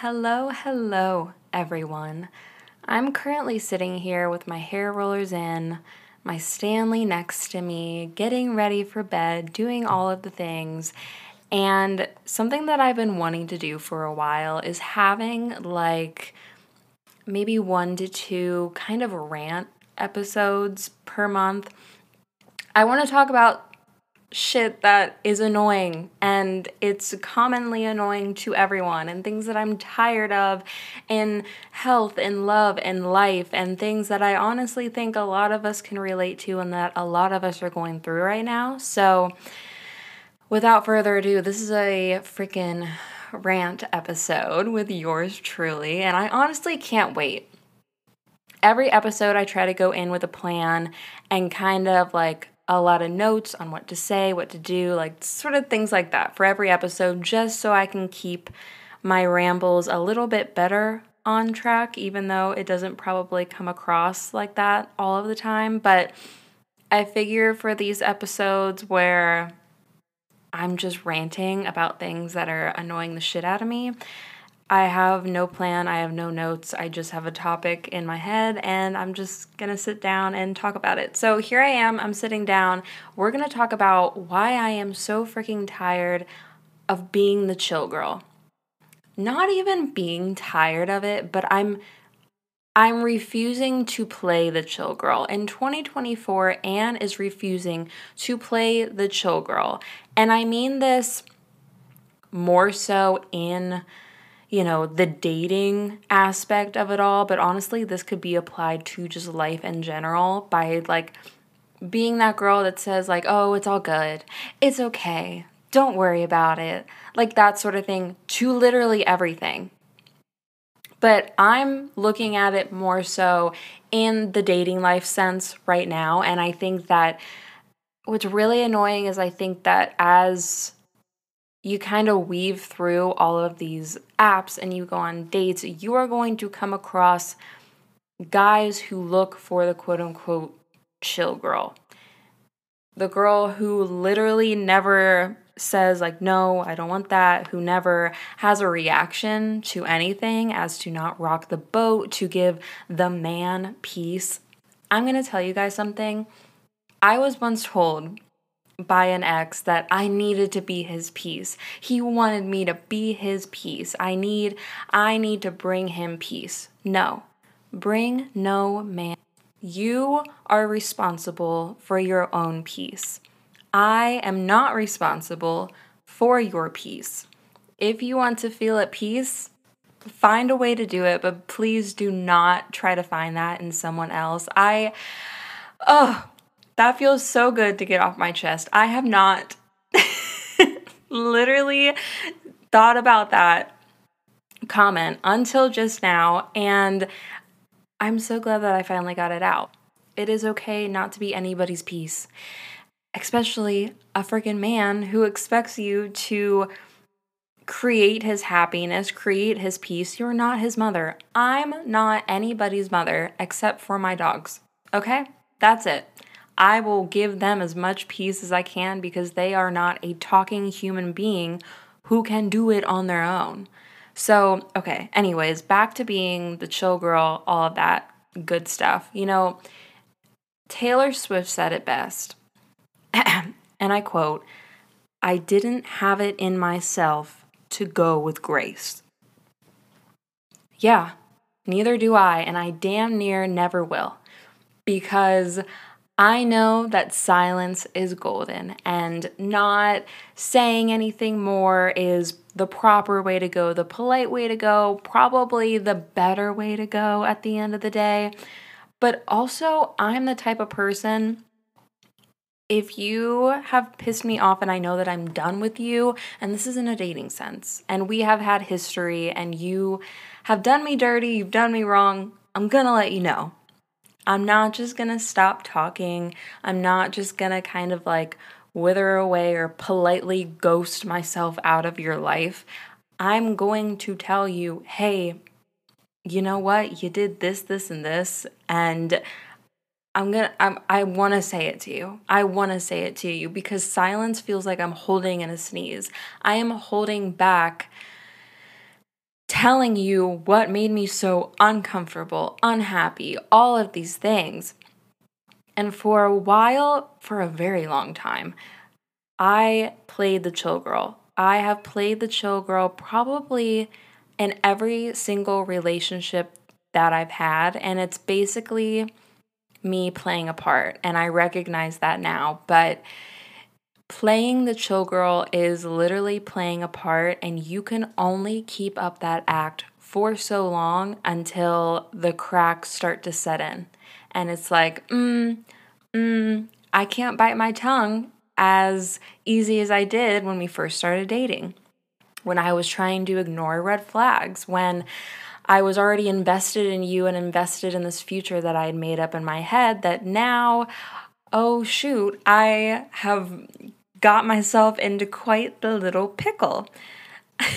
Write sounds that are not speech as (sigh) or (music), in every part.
Hello, hello, everyone. I'm currently sitting here with my hair rollers in, my Stanley next to me, getting ready for bed, doing all of the things. And something that I've been wanting to do for a while is having like maybe one to two kind of rant episodes per month. I want to talk about shit that is annoying and it's commonly annoying to everyone and things that I'm tired of in health and love and life and things that I honestly think a lot of us can relate to and that a lot of us are going through right now. So without further ado, this is a freaking rant episode with yours truly and I honestly can't wait. Every episode I try to go in with a plan and kind of like a lot of notes on what to say, what to do, like sort of things like that for every episode, just so I can keep my rambles a little bit better on track, even though it doesn't probably come across like that all of the time. But I figure for these episodes where I'm just ranting about things that are annoying the shit out of me, I have no plan, I have no notes, I just have a topic in my head and I'm just gonna sit down and talk about it. So here I am, I'm sitting down. We're gonna talk about why I am so freaking tired of being the chill girl. Not even being tired of it, but I'm I'm refusing to play the chill girl. In 2024, Ann is refusing to play the chill girl. And I mean this more so in you know, the dating aspect of it all, but honestly, this could be applied to just life in general by like being that girl that says, like, oh, it's all good, it's okay, don't worry about it, like that sort of thing, to literally everything. But I'm looking at it more so in the dating life sense right now, and I think that what's really annoying is I think that as you kind of weave through all of these apps and you go on dates, you are going to come across guys who look for the quote unquote chill girl. The girl who literally never says, like, no, I don't want that, who never has a reaction to anything as to not rock the boat, to give the man peace. I'm gonna tell you guys something. I was once told by an ex that I needed to be his peace. He wanted me to be his peace. I need I need to bring him peace. No. Bring no man. You are responsible for your own peace. I am not responsible for your peace. If you want to feel at peace, find a way to do it, but please do not try to find that in someone else. I oh, that feels so good to get off my chest. I have not (laughs) literally thought about that comment until just now, and I'm so glad that I finally got it out. It is okay not to be anybody's peace, especially a freaking man who expects you to create his happiness, create his peace. You're not his mother. I'm not anybody's mother except for my dogs. Okay? That's it. I will give them as much peace as I can because they are not a talking human being who can do it on their own. So, okay, anyways, back to being the chill girl, all of that good stuff. You know, Taylor Swift said it best. (clears throat) and I quote, I didn't have it in myself to go with grace. Yeah, neither do I, and I damn near never will. Because I know that silence is golden and not saying anything more is the proper way to go, the polite way to go, probably the better way to go at the end of the day. But also, I'm the type of person if you have pissed me off and I know that I'm done with you, and this is in a dating sense, and we have had history and you have done me dirty, you've done me wrong, I'm gonna let you know. I'm not just gonna stop talking. I'm not just gonna kind of like wither away or politely ghost myself out of your life. I'm going to tell you, hey, you know what? You did this, this, and this, and I'm gonna, I'm, I wanna say it to you. I wanna say it to you because silence feels like I'm holding in a sneeze. I am holding back telling you what made me so uncomfortable, unhappy, all of these things. And for a while, for a very long time, I played the chill girl. I have played the chill girl probably in every single relationship that I've had. And it's basically me playing a part. And I recognize that now. But playing the chill girl is literally playing a part, and you can only keep up that act for so long until the cracks start to set in. And it's like, mm, mm, I can't bite my tongue as easy as I did when we first started dating. When I was trying to ignore red flags, when I was already invested in you and invested in this future that I had made up in my head, that now, oh shoot, I have got myself into quite the little pickle. (laughs)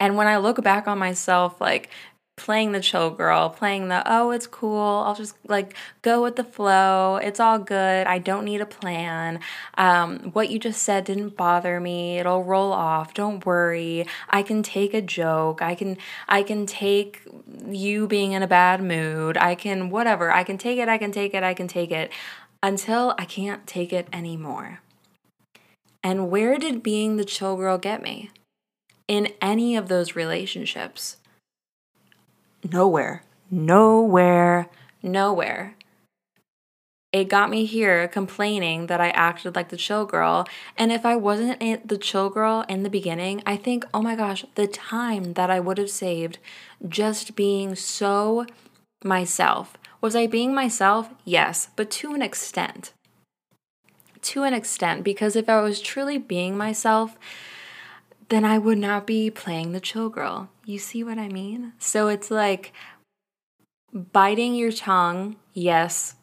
and when I look back on myself, like playing the chill girl, playing the, oh, it's cool. I'll just like go with the flow. It's all good. I don't need a plan. Um, what you just said didn't bother me. It'll roll off. Don't worry. I can take a joke. I can, I can take you being in a bad mood. I can, whatever. I can take it. I can take it. I can take it until I can't take it anymore. And where did being the chill girl get me? In any of those relationships nowhere, nowhere, nowhere. It got me here complaining that I acted like the chill girl. And if I wasn't the chill girl in the beginning, I think, oh my gosh, the time that I would have saved just being so myself. Was I being myself? Yes, but to an extent. To an extent, because if I was truly being myself, then I would not be playing the chill girl. You see what I mean? So it's like biting your tongue, yes,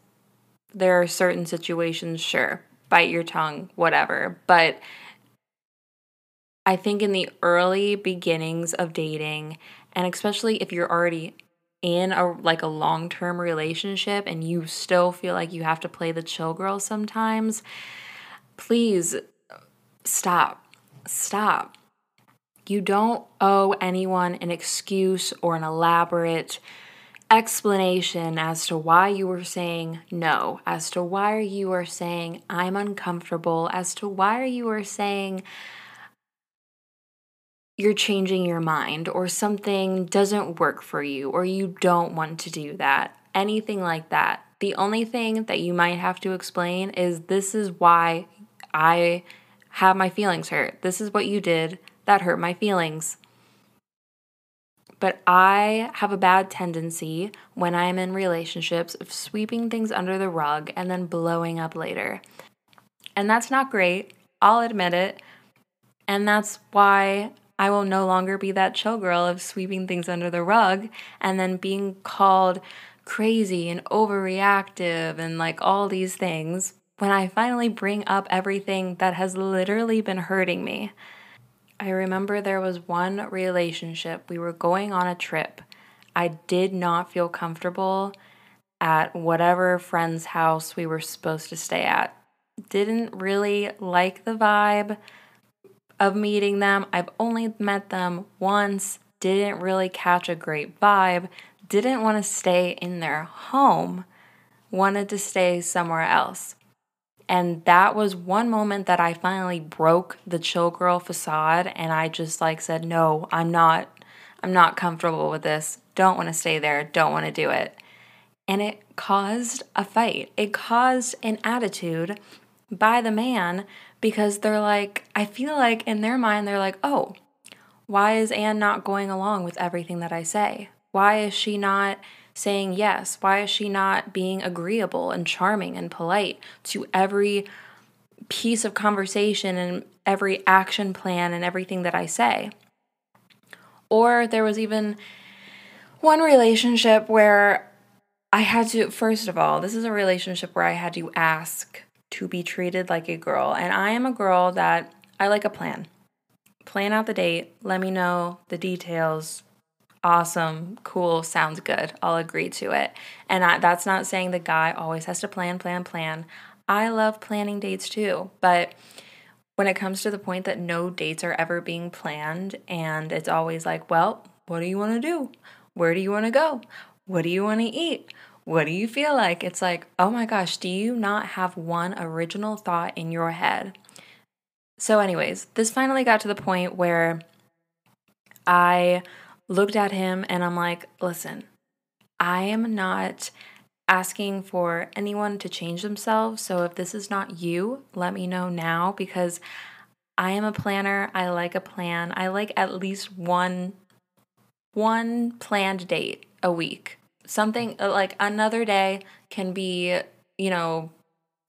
there are certain situations, sure, bite your tongue, whatever. But I think in the early beginnings of dating, and especially if you're already in a like a long-term relationship and you still feel like you have to play the chill girl sometimes, please stop. Stop. You don't owe anyone an excuse or an elaborate explanation as to why you were saying no, as to why you are saying I'm uncomfortable, as to why you are saying you're changing your mind or something doesn't work for you or you don't want to do that. Anything like that. The only thing that you might have to explain is this is why I have my feelings hurt. This is what you did that hurt my feelings. But I have a bad tendency when I am in relationships of sweeping things under the rug and then blowing up later. And that's not great. I'll admit it. And that's why I will no longer be that chill girl of sweeping things under the rug and then being called crazy and overreactive and like all these things when I finally bring up everything that has literally been hurting me. I remember there was one relationship. We were going on a trip. I did not feel comfortable at whatever friend's house we were supposed to stay at. Didn't really like the vibe of meeting them. I've only met them once, didn't really catch a great vibe, didn't want to stay in their home, wanted to stay somewhere else. And that was one moment that I finally broke the chill girl facade and I just like said, "No, I'm not I'm not comfortable with this. Don't want to stay there. Don't want to do it." And it caused a fight. It caused an attitude by the man because they're like, I feel like in their mind, they're like, oh, why is Ann not going along with everything that I say? Why is she not saying yes? Why is she not being agreeable and charming and polite to every piece of conversation and every action plan and everything that I say? Or there was even one relationship where I had to, first of all, this is a relationship where I had to ask to be treated like a girl. And I am a girl that I like a plan. Plan out the date, let me know the details, awesome, cool, sounds good. I'll agree to it. And I, that's not saying the guy always has to plan, plan, plan. I love planning dates too, but when it comes to the point that no dates are ever being planned and it's always like, well, what do you want to do? Where do you want to go? What do you want to eat? What do you feel like? It's like, oh my gosh, do you not have one original thought in your head? So, anyways, this finally got to the point where I looked at him and I'm like, listen, I am not asking for anyone to change themselves. So if this is not you, let me know now because I am a planner. I like a plan. I like at least one one planned date a week. Something uh, like another day can be, you know,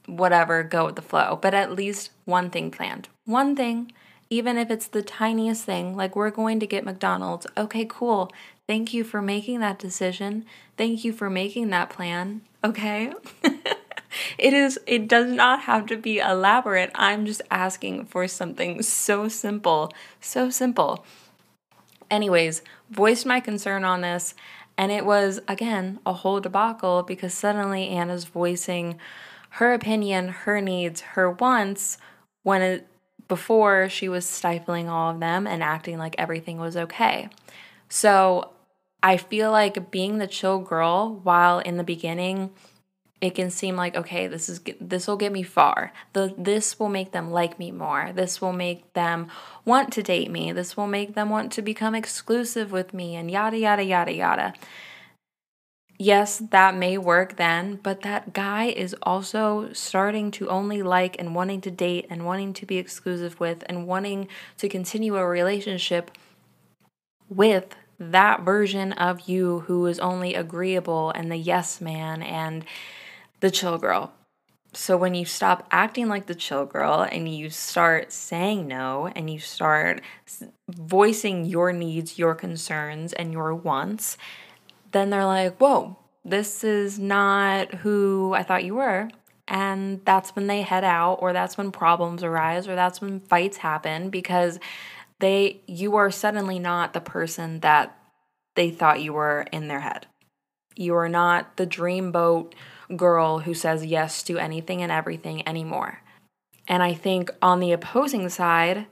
whatever, go with the flow, but at least one thing planned. One thing, even if it's the tiniest thing, like we're going to get McDonald's. Okay, cool. Thank you for making that decision. Thank you for making that plan. Okay? (laughs) it is it does not have to be elaborate. I'm just asking for something so simple, so simple. Anyways, voiced my concern on this and it was again a whole debacle because suddenly Anna's voicing her opinion, her needs, her wants when it, before she was stifling all of them and acting like everything was okay. So I feel like being the chill girl, while in the beginning it can seem like okay, this is this will get me far. The this will make them like me more. This will make them want to date me. This will make them want to become exclusive with me and yada yada yada yada. Yes, that may work then, but that guy is also starting to only like and wanting to date and wanting to be exclusive with and wanting to continue a relationship with that version of you who is only agreeable and the yes man and the chill girl. So when you stop acting like the chill girl and you start saying no and you start voicing your needs, your concerns, and your wants, then they're like, whoa, this is not who I thought you were. And that's when they head out, or that's when problems arise, or that's when fights happen because they you are suddenly not the person that they thought you were in their head. You are not the dreamboat girl who says yes to anything and everything anymore. And I think on the opposing side,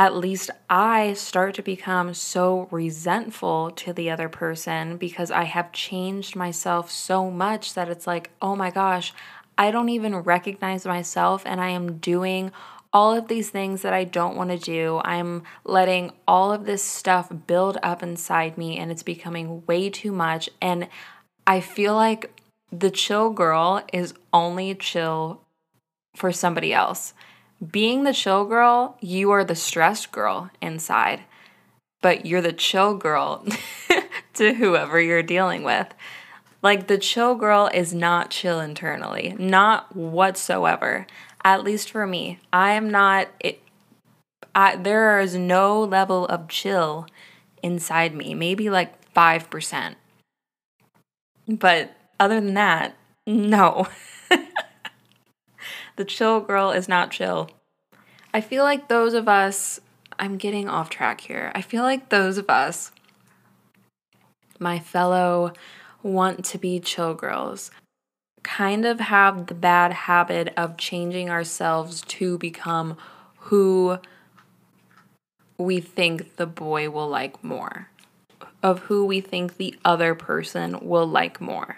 at least I start to become so resentful to the other person because I have changed myself so much that it's like, oh my gosh, I don't even recognize myself and I am doing all of these things that I don't want to do. I'm letting all of this stuff build up inside me and it's becoming way too much. And I feel like the chill girl is only chill for somebody else. Being the chill girl, you are the stressed girl inside, but you're the chill girl (laughs) to whoever you're dealing with. Like the chill girl is not chill internally, not whatsoever at least for me. I am not it I, there is no level of chill inside me, maybe like 5%. But other than that, no. (laughs) the chill girl is not chill. I feel like those of us, I'm getting off track here. I feel like those of us, my fellow want to be chill girls, kind of have the bad habit of changing ourselves to become who we think the boy will like more, of who we think the other person will like more.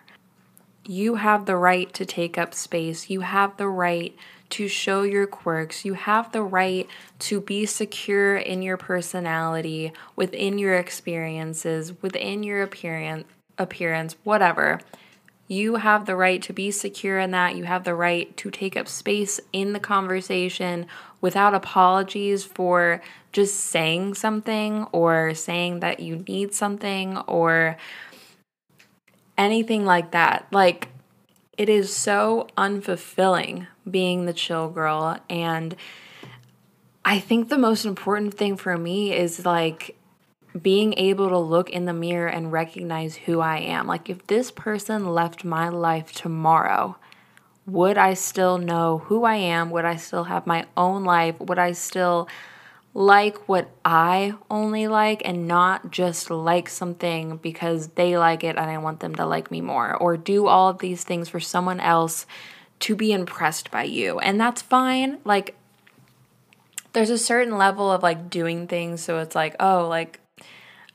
You have the right to take up space. You have the right to show your quirks. You have the right to be secure in your personality, within your experiences, within your appearance, appearance, whatever. You have the right to be secure in that. You have the right to take up space in the conversation without apologies for just saying something or saying that you need something or anything like that. Like, it is so unfulfilling being the chill girl. And I think the most important thing for me is like being able to look in the mirror and recognize who I am. Like, if this person left my life tomorrow, would I still know who I am? Would I still have my own life? Would I still like what I only like and not just like something because they like it and I want them to like me more? Or do all of these things for someone else to be impressed by you? And that's fine. Like, there's a certain level of like doing things so it's like oh like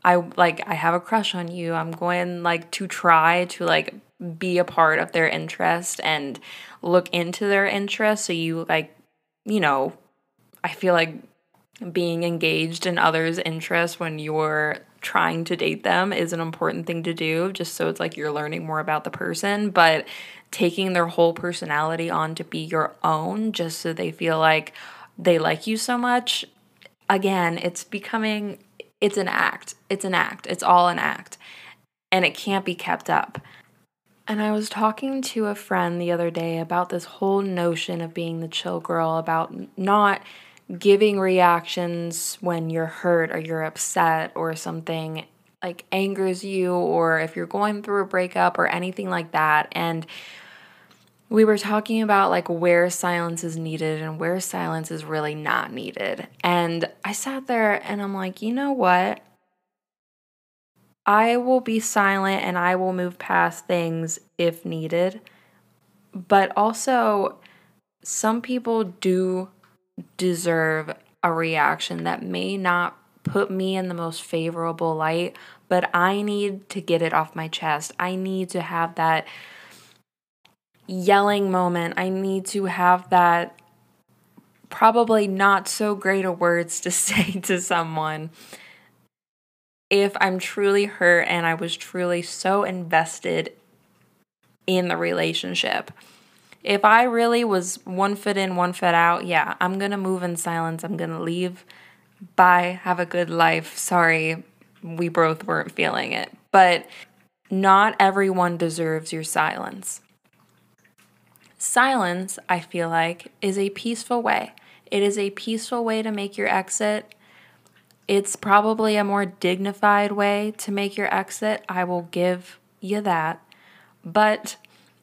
I like I have a crush on you. I'm going like to try to like be a part of their interest and look into their interest so you like you know I feel like being engaged in others' interests when you're trying to date them is an important thing to do just so it's like you're learning more about the person. But taking their whole personality on to be your own just so they feel like they like you so much again it's becoming it's an act. It's an act. It's all an act. And it can't be kept up. And I was talking to a friend the other day about this whole notion of being the chill girl, about not giving reactions when you're hurt or you're upset or something like angers you or if you're going through a breakup or anything like that. And we were talking about like where silence is needed and where silence is really not needed. And I sat there and I'm like, you know what? I will be silent and I will move past things if needed. But also, some people do deserve a reaction that may not put me in the most favorable light, but I need to get it off my chest. I need to have that yelling moment. I need to have that probably not so great a words to (laughs) say to someone if I'm truly hurt and I was truly so invested in the relationship. If I really was one foot in, one foot out, yeah, I'm gonna move in silence. I'm gonna leave. Bye. Have a good life. Sorry, we both weren't feeling it. But not everyone deserves your silence. Silence, I feel like, is a peaceful way. It is a peaceful way to make your exit it's probably a more dignified way to make your exit. I will give you that. But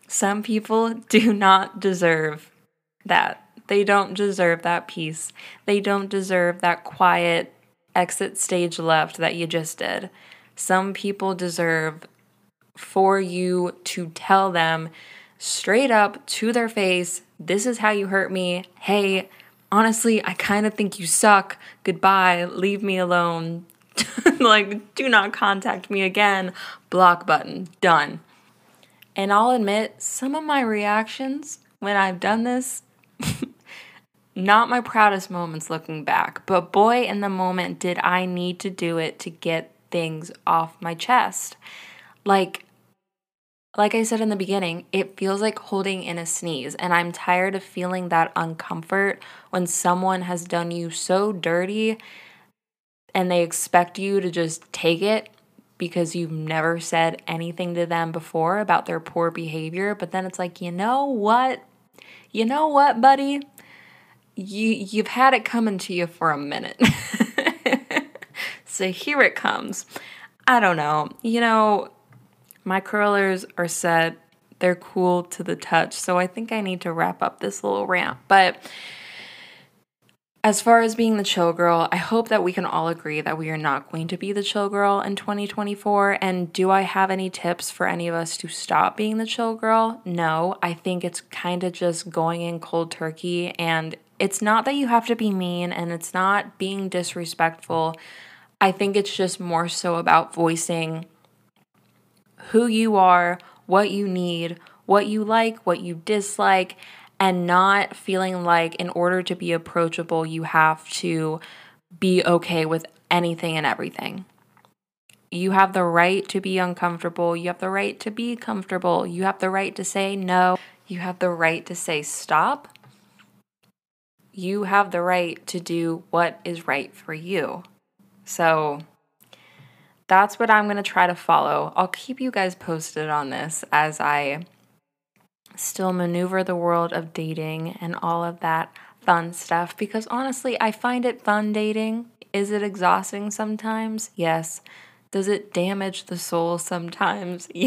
some people do not deserve that. They don't deserve that peace. They don't deserve that quiet exit stage left that you just did. Some people deserve for you to tell them straight up to their face, this is how you hurt me. Hey, honestly, I kind of think you suck. Goodbye. Leave me alone. (laughs) like, do not contact me again. Block button. Done. And I'll admit, some of my reactions when I've done this, (laughs) not my proudest moments looking back, but boy, in the moment, did I need to do it to get things off my chest. Like, like I said in the beginning, it feels like holding in a sneeze, and I'm tired of feeling that uncomfort when someone has done you so dirty and they expect you to just take it because you've never said anything to them before about their poor behavior. But then it's like, you know what? You know what, buddy? You you've had it coming to you for a minute. (laughs) so here it comes. I don't know. You know, my curlers are set, they're cool to the touch. So I think I need to wrap up this little rant. But as far as being the chill girl, I hope that we can all agree that we are not going to be the chill girl in 2024. And do I have any tips for any of us to stop being the chill girl? No, I think it's kind of just going in cold turkey. And it's not that you have to be mean and it's not being disrespectful. I think it's just more so about voicing who you are, what you need, what you like, what you dislike, and not feeling like in order to be approachable, you have to be okay with anything and everything. You have the right to be uncomfortable. You have the right to be comfortable. You have the right to say no. You have the right to say stop. You have the right to do what is right for you. So, that's what I'm going to try to follow. I'll keep you guys posted on this as I still maneuver the world of dating and all of that fun stuff because honestly, I find it fun dating. Is it exhausting sometimes? Yes. Does it damage the soul sometimes? (laughs)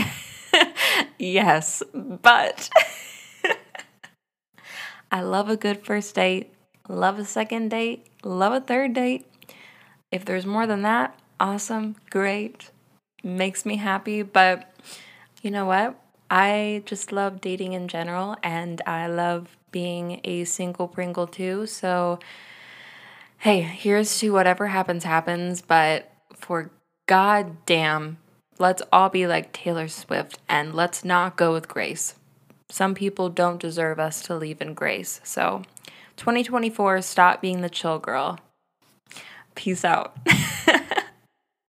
Yes. But (laughs) I love a good first date, love a second date, love a third date. If there's more than that, awesome, great, makes me happy. But you know what? I just love dating in general and I love being a single Pringle too. So hey, here's to whatever happens, happens, but for goddamn, let's all be like Taylor Swift and let's not go with grace. Some people don't deserve us to leave in grace. So, 2024, stop being the chill girl. Peace out. (laughs)